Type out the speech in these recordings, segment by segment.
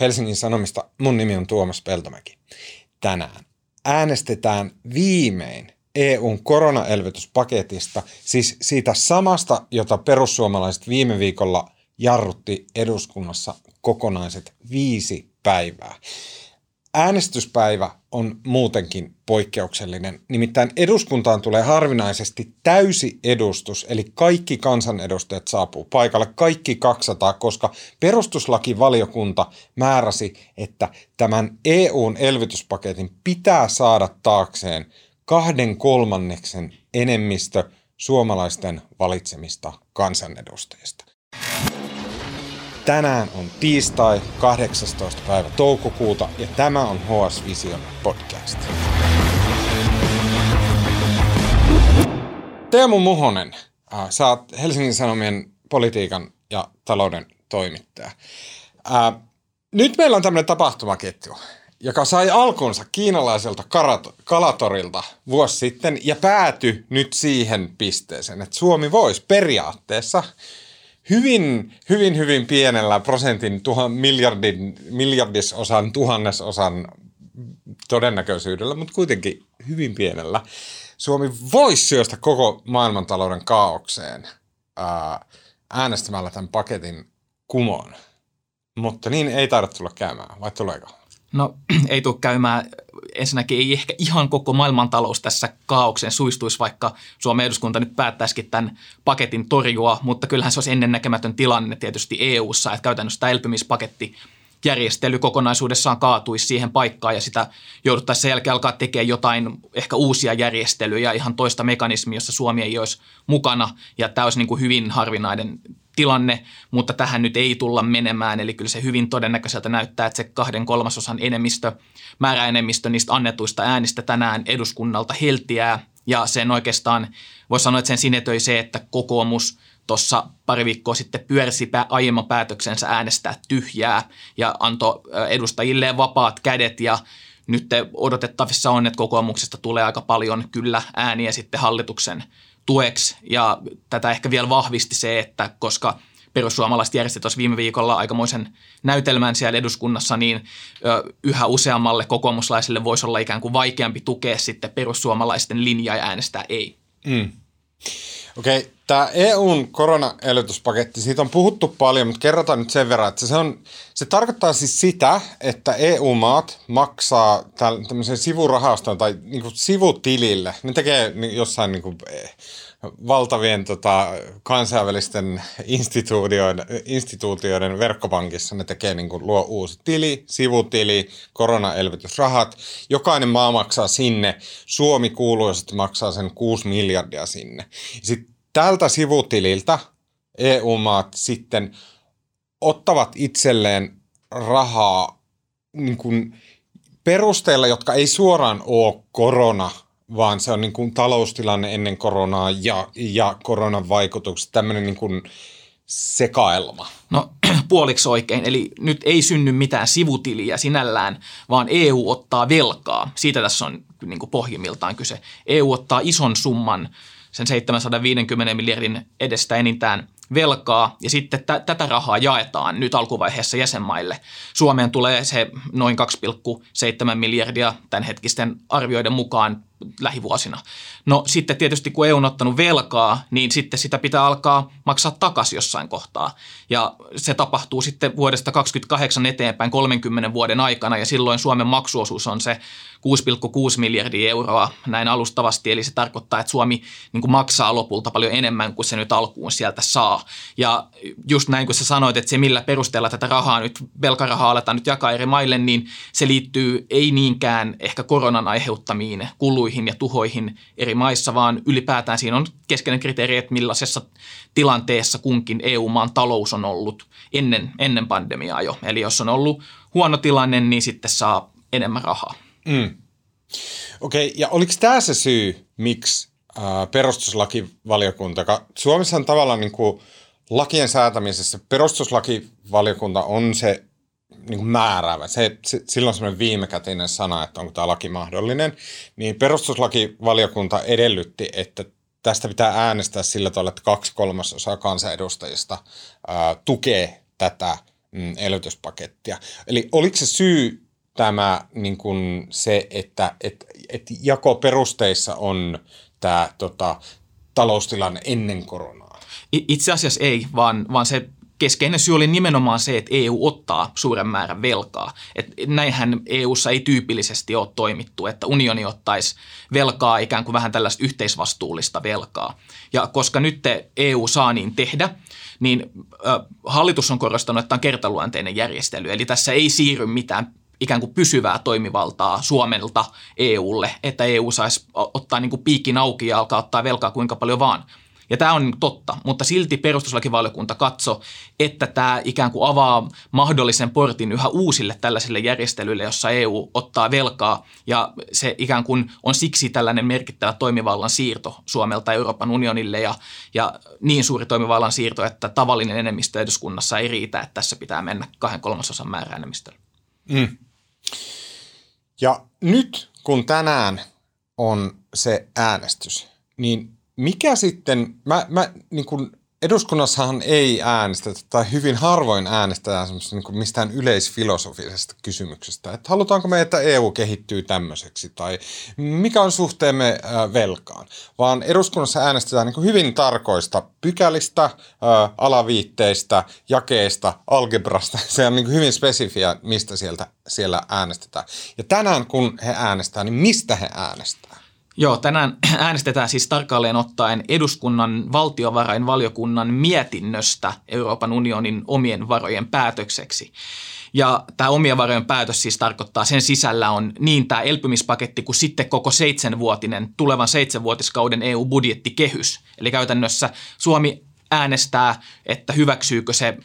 Helsingin Sanomista. Mun nimi on Tuomas Peltomäki. Tänään äänestetään viimein EUn koronaelvytyspaketista, siis siitä samasta, jota perussuomalaiset viime viikolla jarrutti eduskunnassa kokonaiset viisi päivää. Äänestyspäivä on muutenkin poikkeuksellinen. Nimittäin eduskuntaan tulee harvinaisesti täysi edustus, eli kaikki kansanedustajat saapuu paikalle, kaikki 200, koska perustuslakivaliokunta määräsi, että tämän EUn elvytyspaketin pitää saada taakseen kahden kolmanneksen enemmistö suomalaisten valitsemista kansanedustajista. Tänään on tiistai 18. päivä toukokuuta ja tämä on HS Vision podcast. Teemu Muhonen, äh, sä oot Helsingin Sanomien politiikan ja talouden toimittaja. Äh, nyt meillä on tämmöinen tapahtumaketju, joka sai alkunsa kiinalaiselta kalatorilta vuosi sitten ja päätyi nyt siihen pisteeseen, että Suomi voisi periaatteessa – hyvin, hyvin, hyvin pienellä prosentin, tuhan, miljardin, miljardisosan, tuhannesosan todennäköisyydellä, mutta kuitenkin hyvin pienellä. Suomi voisi syöstä koko maailmantalouden kaaukseen ää, äänestämällä tämän paketin kumoon. Mutta niin ei taida tulla käymään, vai tuleeko? No ei tule käymään. Ensinnäkin ei ehkä ihan koko maailmantalous tässä kaauksen suistuisi, vaikka Suomen eduskunta nyt päättäisikin tämän paketin torjua, mutta kyllähän se olisi ennennäkemätön tilanne tietysti EU-ssa, että käytännössä tämä elpymispaketti järjestely kokonaisuudessaan kaatuisi siihen paikkaan ja sitä jouduttaisiin sen jälkeen alkaa tekemään jotain ehkä uusia järjestelyjä, ihan toista mekanismia, jossa Suomi ei olisi mukana. Ja tämä olisi niin kuin hyvin harvinainen tilanne, mutta tähän nyt ei tulla menemään. Eli kyllä se hyvin todennäköiseltä näyttää, että se kahden kolmasosan enemmistö, määräenemmistö niistä annetuista äänistä tänään eduskunnalta heltiää. Ja sen oikeastaan voi sanoa, että sen sinetöi se, että kokoomus tuossa pari viikkoa sitten pyörsi aiemman päätöksensä äänestää tyhjää ja antoi edustajille vapaat kädet ja nyt odotettavissa on, että kokoomuksesta tulee aika paljon kyllä ääniä sitten hallituksen tueksi ja tätä ehkä vielä vahvisti se, että koska perussuomalaiset järjesti tuossa viime viikolla aikamoisen näytelmän siellä eduskunnassa, niin yhä useammalle kokoomuslaiselle voisi olla ikään kuin vaikeampi tukea sitten perussuomalaisten linjaa ja äänestää ei. Mm. Okei, okay. tämä EUn koronaelvytyspaketti, siitä on puhuttu paljon, mutta kerrotaan nyt sen verran, että se, on, se tarkoittaa siis sitä, että EU-maat maksaa tämmöisen sivurahaston tai niin kuin sivutilille. Ne tekee jossain niin kuin, eh, valtavien tota, kansainvälisten instituutioiden, instituutioiden verkkopankissa ne tekee niin kuin, luo uusi tili, sivutili, koronaelvytysrahat. Jokainen maa maksaa sinne. Suomi kuuluisesti maksaa sen 6 miljardia sinne. Sitten tältä sivutililtä EU-maat sitten ottavat itselleen rahaa niin kuin perusteella, jotka ei suoraan ole korona – vaan se on niin kuin taloustilanne ennen koronaa ja, ja koronan vaikutukset, tämmöinen niin kuin sekaelma. No puoliksi oikein, eli nyt ei synny mitään sivutiliä sinällään, vaan EU ottaa velkaa. Siitä tässä on niin kuin pohjimmiltaan kyse. EU ottaa ison summan, sen 750 miljardin edestä enintään velkaa ja sitten t- tätä rahaa jaetaan nyt alkuvaiheessa jäsenmaille. Suomeen tulee se noin 2,7 miljardia tämänhetkisten arvioiden mukaan lähivuosina. No sitten tietysti kun EU on ottanut velkaa, niin sitten sitä pitää alkaa maksaa takaisin jossain kohtaa. Ja se tapahtuu sitten vuodesta 28 eteenpäin 30 vuoden aikana ja silloin Suomen maksuosuus on se 6,6 miljardia euroa näin alustavasti. Eli se tarkoittaa, että Suomi niin kuin maksaa lopulta paljon enemmän kuin se nyt alkuun sieltä saa. Ja just näin kuin sä sanoit, että se millä perusteella tätä rahaa nyt, velkarahaa aletaan nyt jakaa eri maille, niin se liittyy ei niinkään ehkä koronan aiheuttamiin kuluihin, ja tuhoihin eri maissa, vaan ylipäätään siinä on keskeinen kriteeri, että millaisessa tilanteessa kunkin EU-maan talous on ollut ennen, ennen pandemiaa jo. Eli jos on ollut huono tilanne, niin sitten saa enemmän rahaa. Mm. Okei, okay, ja oliko tämä se syy, miksi äh, perustuslakivaliokunta, Suomessa on tavallaan niin kuin lakien säätämisessä perustuslakivaliokunta on se niin kuin määräävä. Se, se, silloin semmoinen viimekätinen sana, että onko tämä laki mahdollinen. Niin perustuslakivaliokunta edellytti, että tästä pitää äänestää sillä tavalla, että kaksi kolmasosaa kansanedustajista ää, tukee tätä mm, elvytyspakettia. Eli oliko se syy tämä niin kuin se, että et, et jakoperusteissa on tämä tota, taloustilanne ennen koronaa? Itse asiassa ei, vaan, vaan se keskeinen syy oli nimenomaan se, että EU ottaa suuren määrän velkaa. Et näinhän EUssa ei tyypillisesti ole toimittu, että unioni ottaisi velkaa ikään kuin vähän tällaista yhteisvastuullista velkaa. Ja koska nyt EU saa niin tehdä, niin hallitus on korostanut, että on kertaluonteinen järjestely. Eli tässä ei siirry mitään ikään kuin pysyvää toimivaltaa Suomelta EUlle, että EU saisi ottaa niin kuin piikin auki ja alkaa ottaa velkaa kuinka paljon vaan – ja tämä on totta, mutta silti perustuslakivaliokunta katso, että tämä ikään kuin avaa mahdollisen portin yhä uusille tällaisille järjestelyille, jossa EU ottaa velkaa ja se ikään kuin on siksi tällainen merkittävä toimivallan siirto Suomelta Euroopan unionille ja, ja niin suuri toimivallan siirto, että tavallinen enemmistö eduskunnassa ei riitä, että tässä pitää mennä kahden kolmasosan määräenemmistöllä. Mm. Ja nyt kun tänään on se äänestys, niin mikä sitten, mä, mä niin kuin, eduskunnassahan ei äänestetä tai hyvin harvoin äänestetään niin kuin mistään yleisfilosofisesta kysymyksestä, että halutaanko me, että EU kehittyy tämmöiseksi tai mikä on suhteemme velkaan, vaan eduskunnassa äänestetään niin hyvin tarkoista pykälistä, alaviitteistä, jakeista, algebrasta. Se on niin hyvin spesifiä, mistä sieltä, siellä äänestetään. Ja tänään kun he äänestävät, niin mistä he äänestävät? Joo, tänään äänestetään siis tarkalleen ottaen eduskunnan valtiovarainvaliokunnan mietinnöstä Euroopan unionin omien varojen päätökseksi. Ja tämä omien varojen päätös siis tarkoittaa, sen sisällä on niin tämä elpymispaketti kuin sitten koko seitsemänvuotinen, tulevan seitsemänvuotiskauden EU-budjettikehys. Eli käytännössä Suomi äänestää, että hyväksyykö se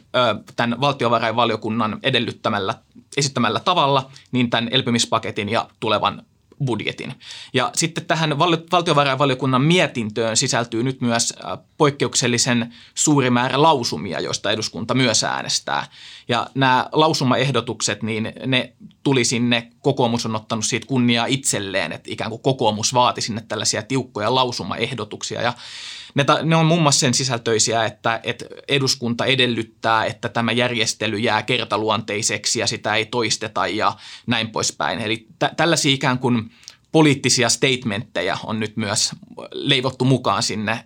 tämän valtiovarainvaliokunnan edellyttämällä, esittämällä tavalla niin tämän elpymispaketin ja tulevan budjetin. Ja sitten tähän valtiovarainvaliokunnan mietintöön sisältyy nyt myös äh, poikkeuksellisen suuri määrä lausumia, joista eduskunta myös äänestää. Ja nämä lausumaehdotukset, niin ne tuli sinne, kokoomus on ottanut siitä kunniaa itselleen, että ikään kuin kokoomus vaati sinne tällaisia tiukkoja lausumaehdotuksia. Ja ne, ta, ne on muun muassa sen sisältöisiä, että, että eduskunta edellyttää, että tämä järjestely jää kertaluonteiseksi ja sitä ei toisteta ja näin poispäin. Eli tä, tällaisia ikään kuin poliittisia statementteja on nyt myös leivottu mukaan sinne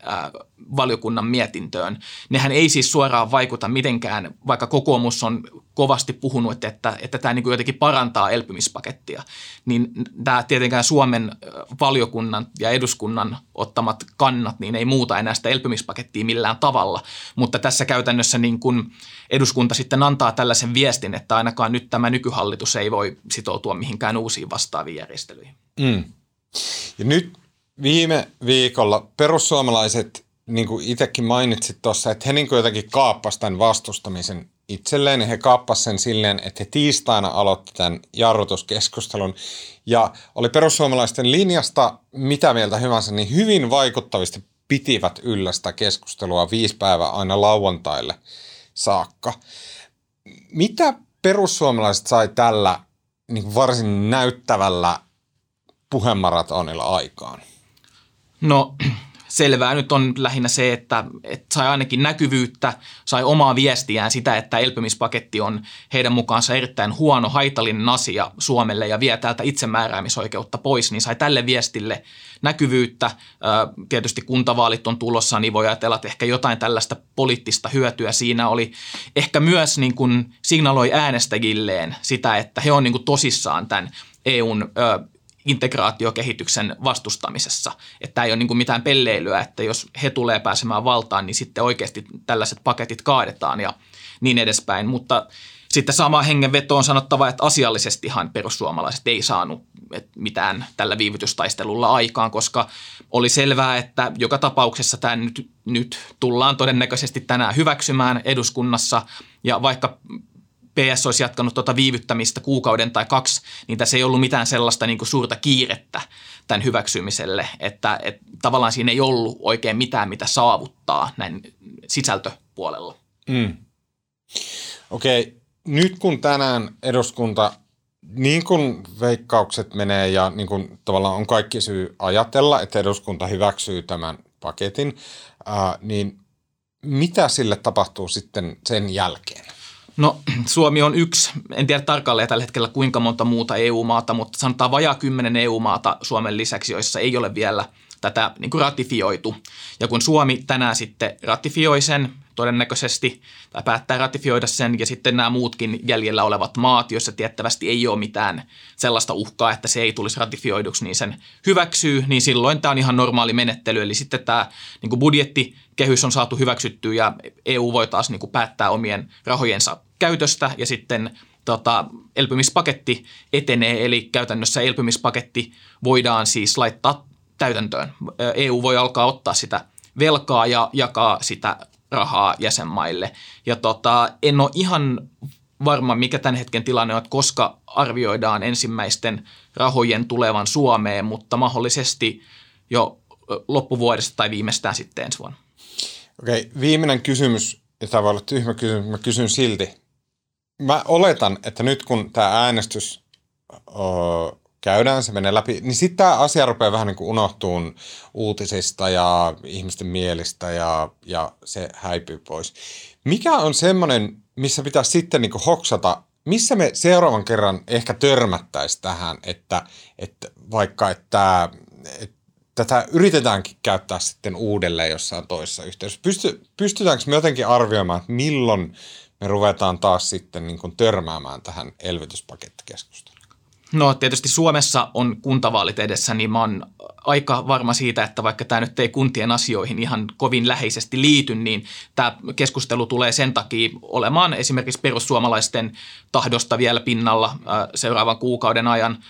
valiokunnan mietintöön. Nehän ei siis suoraan vaikuta mitenkään, vaikka kokoomus on kovasti puhunut, että, että tämä niin kuin jotenkin parantaa elpymispakettia, niin tämä tietenkään Suomen valiokunnan ja eduskunnan ottamat kannat, niin ei muuta enää sitä elpymispakettia millään tavalla. Mutta tässä käytännössä niin kuin eduskunta sitten antaa tällaisen viestin, että ainakaan nyt tämä nykyhallitus ei voi sitoutua mihinkään uusiin vastaaviin järjestelyihin. Mm. Ja nyt viime viikolla perussuomalaiset, niin kuin itsekin mainitsit tuossa, että he niin jotenkin kaappasivat tämän vastustamisen itselleen. He kaappasivat sen silleen, että he tiistaina aloitti tämän jarrutuskeskustelun. Ja oli perussuomalaisten linjasta mitä mieltä hyvänsä, niin hyvin vaikuttavasti pitivät yllä sitä keskustelua viisi päivää aina lauantaille saakka. Mitä perussuomalaiset sai tällä niin varsin näyttävällä puhemaratonilla aikaan? No selvää nyt on lähinnä se, että, että sai ainakin näkyvyyttä, sai omaa viestiään sitä, että elpymispaketti on heidän mukaansa erittäin huono, haitallinen asia Suomelle ja vie täältä itsemääräämisoikeutta pois, niin sai tälle viestille näkyvyyttä. Tietysti kuntavaalit on tulossa, niin voi ajatella, että ehkä jotain tällaista poliittista hyötyä siinä oli. Ehkä myös niin kuin signaloi äänestäjilleen sitä, että he on niin kuin tosissaan tämän EUn integraatiokehityksen vastustamisessa. Että tämä ei ole niin kuin mitään pelleilyä, että jos he tulee pääsemään valtaan, niin sitten oikeasti tällaiset paketit kaadetaan ja niin edespäin. Mutta sitten sama hengenveto on sanottava, että asiallisestihan perussuomalaiset ei saanut mitään tällä viivytystaistelulla aikaan, koska oli selvää, että joka tapauksessa tämä nyt, nyt tullaan todennäköisesti tänään hyväksymään eduskunnassa. Ja vaikka PS olisi jatkanut tuota viivyttämistä kuukauden tai kaksi, niin tässä ei ollut mitään sellaista niin kuin suurta kiirettä tämän hyväksymiselle, että, että tavallaan siinä ei ollut oikein mitään, mitä saavuttaa näin sisältöpuolella. Mm. Okei, okay. nyt kun tänään eduskunta, niin kuin veikkaukset menee ja niin kuin tavallaan on kaikki syy ajatella, että eduskunta hyväksyy tämän paketin, niin mitä sille tapahtuu sitten sen jälkeen? No Suomi on yksi, en tiedä tarkalleen tällä hetkellä kuinka monta muuta EU-maata, mutta sanotaan vajaa kymmenen EU-maata Suomen lisäksi, joissa ei ole vielä tätä niin kuin ratifioitu. Ja kun Suomi tänään sitten ratifioi sen todennäköisesti tai päättää ratifioida sen ja sitten nämä muutkin jäljellä olevat maat, joissa tiettävästi ei ole mitään sellaista uhkaa, että se ei tulisi ratifioiduksi, niin sen hyväksyy, niin silloin tämä on ihan normaali menettely. Eli sitten tämä niin kuin budjettikehys on saatu hyväksyttyä ja EU voi taas niin kuin päättää omien rahojensa käytöstä ja sitten tota, elpymispaketti etenee, eli käytännössä elpymispaketti voidaan siis laittaa täytäntöön. EU voi alkaa ottaa sitä velkaa ja jakaa sitä rahaa jäsenmaille. Ja tota, en ole ihan varma, mikä tämän hetken tilanne on, että koska arvioidaan ensimmäisten rahojen tulevan Suomeen, mutta mahdollisesti jo loppuvuodesta tai viimeistään sitten ensi vuonna. Okei, viimeinen kysymys, ja tämä voi olla tyhmä kysymys, mä kysyn silti. Mä oletan, että nyt kun tämä äänestys käydään, se menee läpi, niin sitten tämä asia rupeaa vähän niin unohtuun uutisista ja ihmisten mielistä ja, ja se häipyy pois. Mikä on semmoinen, missä pitää sitten niin kuin hoksata, missä me seuraavan kerran ehkä törmättäisiin tähän, että, että vaikka että, että tätä yritetäänkin käyttää sitten uudelleen jossain toisessa yhteydessä. Pysty, pystytäänkö me jotenkin arvioimaan, että milloin me ruvetaan taas sitten niin kuin törmäämään tähän elvytyspakettikeskusteluun? No tietysti Suomessa on kuntavaalit edessä, niin mä oon aika varma siitä, että vaikka tämä nyt ei kuntien asioihin ihan kovin läheisesti liity, niin tämä keskustelu tulee sen takia olemaan esimerkiksi perussuomalaisten tahdosta vielä pinnalla seuraavan kuukauden ajan –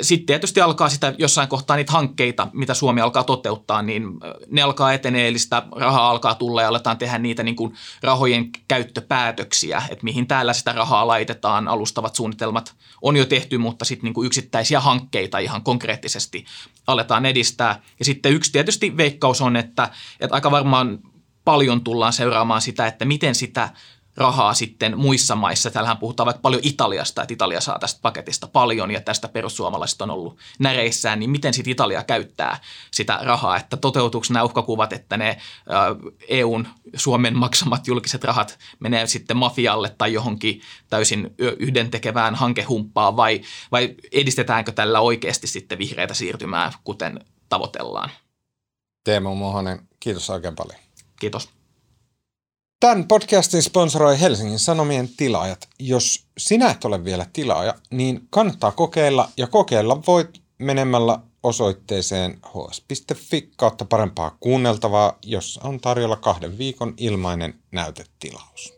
sitten tietysti alkaa sitä jossain kohtaa niitä hankkeita, mitä Suomi alkaa toteuttaa, niin ne alkaa etenee, eli sitä rahaa alkaa tulla ja aletaan tehdä niitä niin kuin rahojen käyttöpäätöksiä, että mihin täällä sitä rahaa laitetaan, alustavat suunnitelmat on jo tehty, mutta sitten niin kuin yksittäisiä hankkeita ihan konkreettisesti aletaan edistää. Ja sitten yksi tietysti veikkaus on, että, että aika varmaan paljon tullaan seuraamaan sitä, että miten sitä rahaa sitten muissa maissa. Täällähän puhutaan vaikka paljon Italiasta, että Italia saa tästä paketista paljon ja tästä perussuomalaiset on ollut näreissään, niin miten sitten Italia käyttää sitä rahaa, että toteutuuko nämä uhkakuvat, että ne EUn Suomen maksamat julkiset rahat menee sitten mafialle tai johonkin täysin yhdentekevään hankehumppaan vai, vai edistetäänkö tällä oikeasti sitten vihreitä siirtymää, kuten tavoitellaan? Teemu Mohonen, kiitos oikein paljon. Kiitos. Tämän podcastin sponsoroi Helsingin Sanomien tilaajat. Jos sinä et ole vielä tilaaja, niin kannattaa kokeilla ja kokeilla voit menemällä osoitteeseen hs.fi kautta parempaa kuunneltavaa, jossa on tarjolla kahden viikon ilmainen näytetilaus.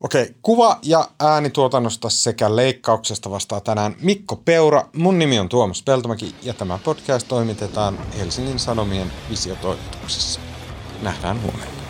Okei, kuva- ja äänituotannosta sekä leikkauksesta vastaa tänään Mikko Peura. Mun nimi on Tuomas Peltomäki ja tämä podcast toimitetaan Helsingin Sanomien visiotoimituksessa. Nähdään huomenna.